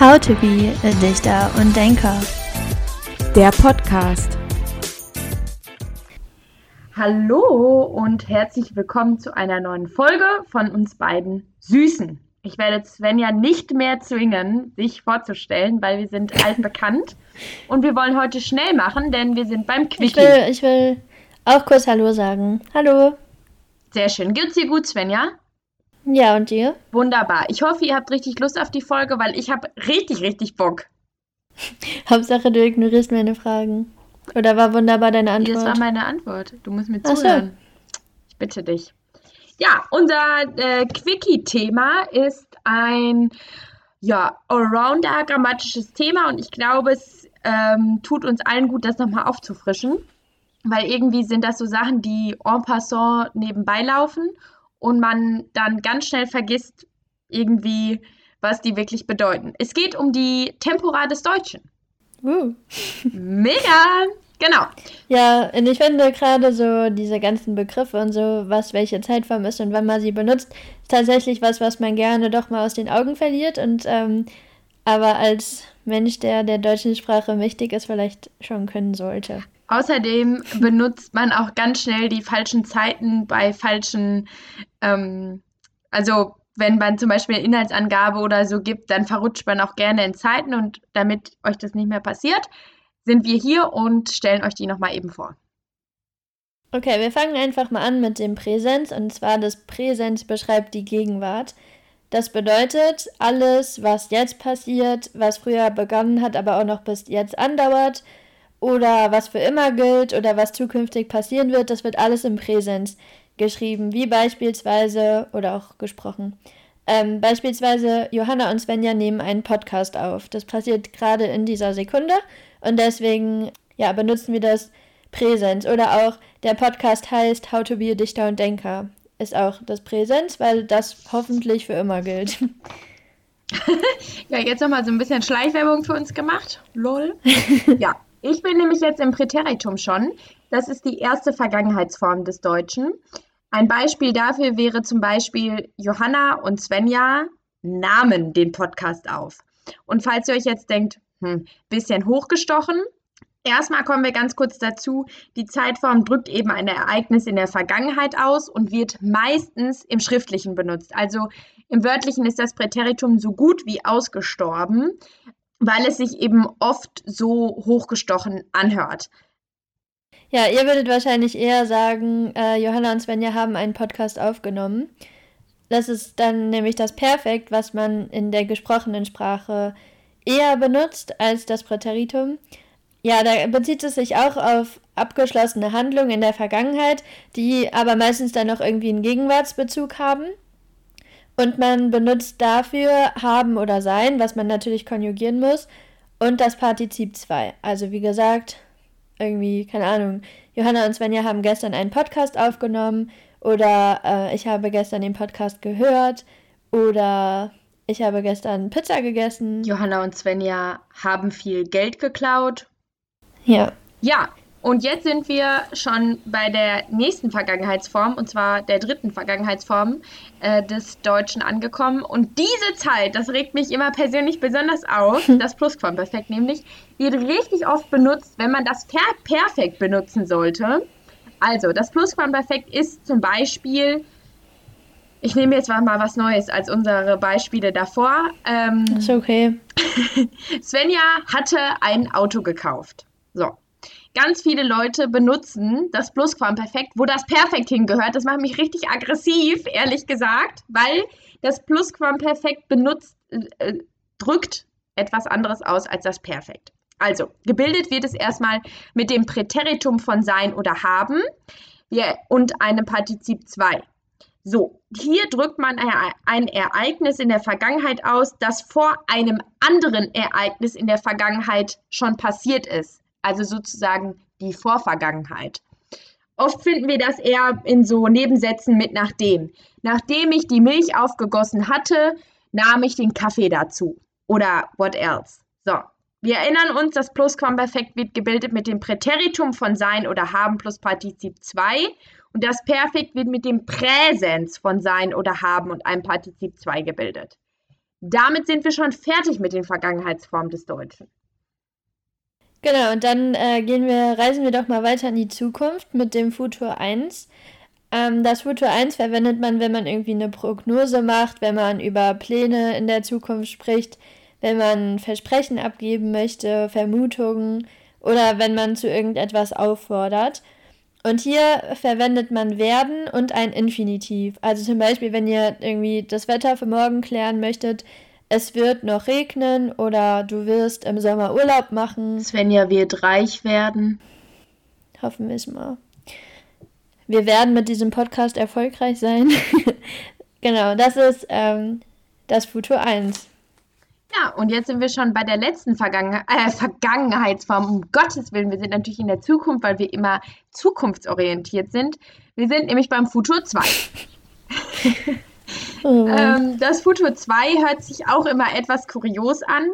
How to be a Dichter und Denker. Der Podcast. Hallo und herzlich willkommen zu einer neuen Folge von uns beiden Süßen. Ich werde Svenja nicht mehr zwingen, sich vorzustellen, weil wir sind altbekannt. Und wir wollen heute schnell machen, denn wir sind beim Quickie. Ich will, ich will auch kurz Hallo sagen. Hallo. Sehr schön. Geht's dir gut, Svenja? Ja, und dir? Wunderbar. Ich hoffe, ihr habt richtig Lust auf die Folge, weil ich habe richtig, richtig Bock. Hauptsache, du ignorierst meine Fragen. Oder war wunderbar deine Antwort? Das war meine Antwort. Du musst mir Ach so. zuhören. Ich bitte dich. Ja, unser äh, Quickie-Thema ist ein ja, allrounder grammatisches Thema und ich glaube, es ähm, tut uns allen gut, das nochmal aufzufrischen, weil irgendwie sind das so Sachen, die en passant nebenbei laufen und man dann ganz schnell vergisst, irgendwie, was die wirklich bedeuten. Es geht um die Tempora des Deutschen. Uh. Mega! Genau. Ja, und ich finde gerade so diese ganzen Begriffe und so, was welche Zeitform ist und wann man sie benutzt, ist tatsächlich was, was man gerne doch mal aus den Augen verliert und ähm, aber als Mensch, der der deutschen Sprache mächtig ist, vielleicht schon können sollte. Außerdem benutzt man auch ganz schnell die falschen Zeiten bei falschen, ähm, also wenn man zum Beispiel eine Inhaltsangabe oder so gibt, dann verrutscht man auch gerne in Zeiten und damit euch das nicht mehr passiert, sind wir hier und stellen euch die nochmal eben vor. Okay, wir fangen einfach mal an mit dem Präsens und zwar das Präsens beschreibt die Gegenwart. Das bedeutet, alles, was jetzt passiert, was früher begonnen hat, aber auch noch bis jetzt andauert oder was für immer gilt oder was zukünftig passieren wird, das wird alles im Präsens geschrieben, wie beispielsweise oder auch gesprochen. Ähm, beispielsweise Johanna und Svenja nehmen einen Podcast auf. Das passiert gerade in dieser Sekunde und deswegen ja, benutzen wir das Präsens. Oder auch der Podcast heißt How to be a Dichter und Denker. Ist auch das Präsens, weil das hoffentlich für immer gilt. Ja, jetzt nochmal so ein bisschen Schleichwerbung für uns gemacht. Lol. Ja, ich bin nämlich jetzt im Präteritum schon. Das ist die erste Vergangenheitsform des Deutschen. Ein Beispiel dafür wäre zum Beispiel Johanna und Svenja nahmen den Podcast auf. Und falls ihr euch jetzt denkt, hm, bisschen hochgestochen, erstmal kommen wir ganz kurz dazu. Die Zeitform drückt eben ein Ereignis in der Vergangenheit aus und wird meistens im Schriftlichen benutzt. Also im Wörtlichen ist das Präteritum so gut wie ausgestorben, weil es sich eben oft so hochgestochen anhört. Ja, ihr würdet wahrscheinlich eher sagen, äh, Johanna und Svenja haben einen Podcast aufgenommen. Das ist dann nämlich das Perfekt, was man in der gesprochenen Sprache eher benutzt als das Präteritum. Ja, da bezieht es sich auch auf abgeschlossene Handlungen in der Vergangenheit, die aber meistens dann noch irgendwie einen Gegenwartsbezug haben. Und man benutzt dafür haben oder sein, was man natürlich konjugieren muss, und das Partizip 2. Also wie gesagt, irgendwie, keine Ahnung, Johanna und Svenja haben gestern einen Podcast aufgenommen oder äh, ich habe gestern den Podcast gehört oder ich habe gestern Pizza gegessen. Johanna und Svenja haben viel Geld geklaut. Ja. Ja, und jetzt sind wir schon bei der nächsten Vergangenheitsform, und zwar der dritten Vergangenheitsform äh, des Deutschen angekommen. Und diese Zeit, das regt mich immer persönlich besonders auf, das Plusquamperfekt nämlich, wird richtig oft benutzt, wenn man das per Perfekt benutzen sollte. Also, das Plusquamperfekt ist zum Beispiel, ich nehme jetzt mal was Neues als unsere Beispiele davor. Ähm, Ist okay. Svenja hatte ein Auto gekauft. Ganz viele Leute benutzen das Plusquamperfekt, wo das Perfekt hingehört. Das macht mich richtig aggressiv, ehrlich gesagt, weil das Plusquamperfekt benutzt, äh, drückt etwas anderes aus als das Perfekt. Also, gebildet wird es erstmal mit dem Präteritum von sein oder haben und einem Partizip 2. So, hier drückt man ein Ereignis in der Vergangenheit aus, das vor einem anderen Ereignis in der Vergangenheit schon passiert ist. Also sozusagen die Vorvergangenheit. Oft finden wir das eher in so Nebensätzen mit nachdem. Nachdem ich die Milch aufgegossen hatte, nahm ich den Kaffee dazu. Oder what else. So, wir erinnern uns, das Plusquamperfekt wird gebildet mit dem Präteritum von sein oder haben plus Partizip 2 und das Perfekt wird mit dem Präsens von sein oder haben und einem Partizip 2 gebildet. damit sind wir schon fertig mit den Vergangenheitsformen des Deutschen. Genau, und dann äh, gehen wir, reisen wir doch mal weiter in die Zukunft mit dem Futur 1. Ähm, das Futur 1 verwendet man, wenn man irgendwie eine Prognose macht, wenn man über Pläne in der Zukunft spricht, wenn man Versprechen abgeben möchte, Vermutungen oder wenn man zu irgendetwas auffordert. Und hier verwendet man werden und ein Infinitiv. Also zum Beispiel, wenn ihr irgendwie das Wetter für morgen klären möchtet, es wird noch regnen oder du wirst im Sommer Urlaub machen. Svenja wird reich werden. Hoffen wir es mal. Wir werden mit diesem Podcast erfolgreich sein. genau, das ist ähm, das Futur 1. Ja, und jetzt sind wir schon bei der letzten Vergangen äh, Vergangenheitsform. Um Gottes Willen, wir sind natürlich in der Zukunft, weil wir immer zukunftsorientiert sind. Wir sind nämlich beim Futur 2. oh. ähm, das Futur 2 hört sich auch immer etwas kurios an.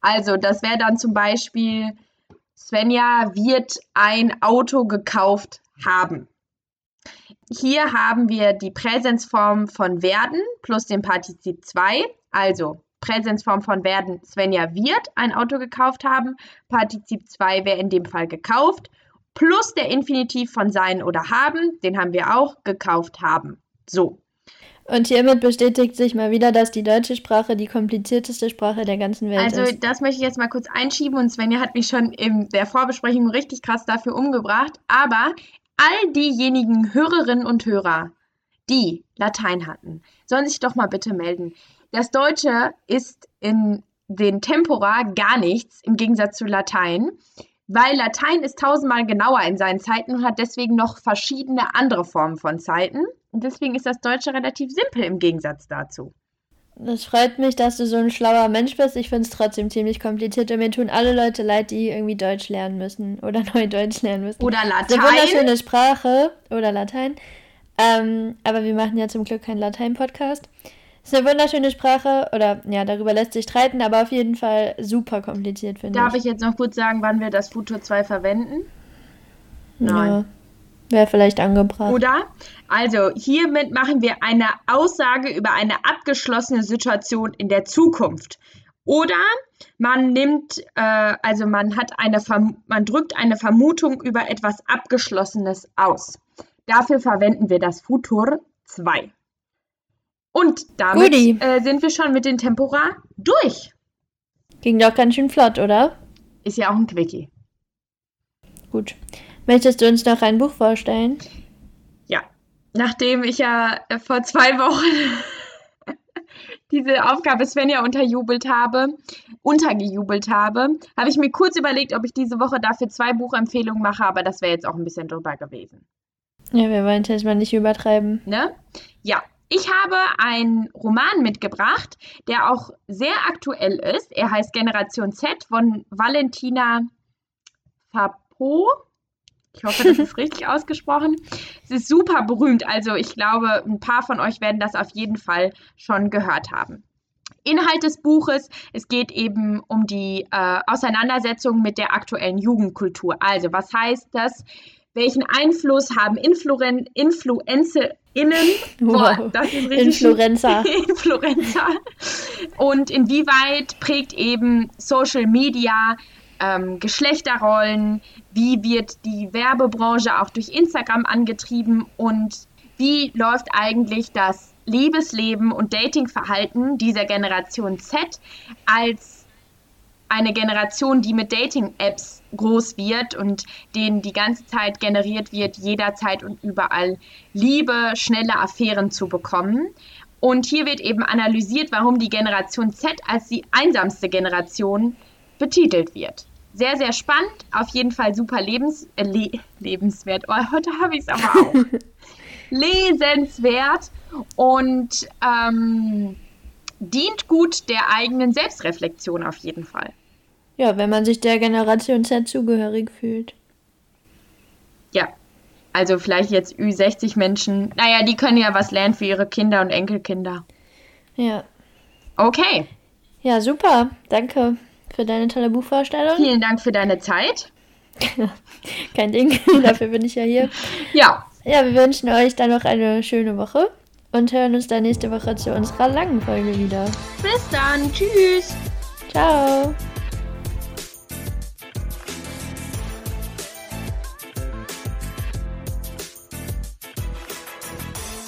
Also, das wäre dann zum Beispiel, Svenja wird ein Auto gekauft haben. Hier haben wir die Präsensform von werden plus den Partizip 2. Also, Präsensform von werden, Svenja wird ein Auto gekauft haben. Partizip 2 wäre in dem Fall gekauft. Plus der Infinitiv von sein oder haben, den haben wir auch gekauft haben. So. Und hiermit bestätigt sich mal wieder, dass die deutsche Sprache die komplizierteste Sprache der ganzen Welt also, ist. Also, das möchte ich jetzt mal kurz einschieben und Svenja hat mich schon in der Vorbesprechung richtig krass dafür umgebracht. Aber all diejenigen Hörerinnen und Hörer, die Latein hatten, sollen sich doch mal bitte melden. Das Deutsche ist in den Tempora gar nichts im Gegensatz zu Latein, weil Latein ist tausendmal genauer in seinen Zeiten und hat deswegen noch verschiedene andere Formen von Zeiten. Deswegen ist das Deutsche relativ simpel im Gegensatz dazu. Das freut mich, dass du so ein schlauer Mensch bist. Ich finde es trotzdem ziemlich kompliziert und mir tun alle Leute leid, die irgendwie Deutsch lernen müssen oder neu Deutsch lernen müssen. Oder Latein. Das ist eine wunderschöne Sprache oder Latein. Ähm, aber wir machen ja zum Glück keinen Latein-Podcast. Ist eine wunderschöne Sprache oder ja, darüber lässt sich streiten, aber auf jeden Fall super kompliziert, finde ich. Darf ich jetzt noch kurz sagen, wann wir das Futur 2 verwenden? Nein. Ja, Wäre vielleicht angebracht. Oder? Also, hiermit machen wir eine Aussage über eine abgeschlossene Situation in der Zukunft. Oder man nimmt, äh, also man hat eine, Verm man drückt eine Vermutung über etwas Abgeschlossenes aus. Dafür verwenden wir das Futur 2. Und damit äh, sind wir schon mit den Tempora durch. Ging doch ganz schön flott, oder? Ist ja auch ein Quickie. Gut. Möchtest du uns noch ein Buch vorstellen? Ja. Nachdem ich ja äh, vor zwei Wochen diese Aufgabe Svenja unterjubelt habe, untergejubelt habe, habe ich mir kurz überlegt, ob ich diese Woche dafür zwei Buchempfehlungen mache, aber das wäre jetzt auch ein bisschen drüber gewesen. Ja, wir wollen es jetzt mal nicht übertreiben. Ne? Ja, ich habe einen Roman mitgebracht, der auch sehr aktuell ist. Er heißt Generation Z von Valentina Fapo. Ich hoffe, das ist richtig ausgesprochen. Es ist super berühmt, also ich glaube, ein paar von euch werden das auf jeden Fall schon gehört haben. Inhalt des Buches, es geht eben um die äh, Auseinandersetzung mit der aktuellen Jugendkultur. Also, was heißt das? Welchen Einfluss haben Influen InfluencerInnen? Wow. das ist richtig. Influencer. Influencer. Und inwieweit prägt eben Social Media ähm, Geschlechterrollen? Wie wird die Werbebranche auch durch Instagram angetrieben? Und wie läuft eigentlich das Liebesleben und Datingverhalten dieser Generation Z als eine Generation, die mit Dating-Apps groß wird und denen die ganze Zeit generiert wird, jederzeit und überall Liebe, schnelle Affären zu bekommen. Und hier wird eben analysiert, warum die Generation Z als die einsamste Generation betitelt wird. Sehr, sehr spannend, auf jeden Fall super lebens äh, le lebenswert. Oh, heute habe ich es aber auch. Lesenswert und ähm, dient gut der eigenen Selbstreflexion auf jeden Fall. Ja, wenn man sich der Generation Z zugehörig fühlt. Ja, also vielleicht jetzt Ü60 Menschen. Naja, die können ja was lernen für ihre Kinder und Enkelkinder. Ja. Okay. Ja, super. Danke für deine tolle Buchvorstellung. Vielen Dank für deine Zeit. Kein Ding, dafür bin ich ja hier. Ja. Ja, wir wünschen euch dann noch eine schöne Woche und hören uns dann nächste Woche zu unserer langen Folge wieder. Bis dann. Tschüss. Ciao.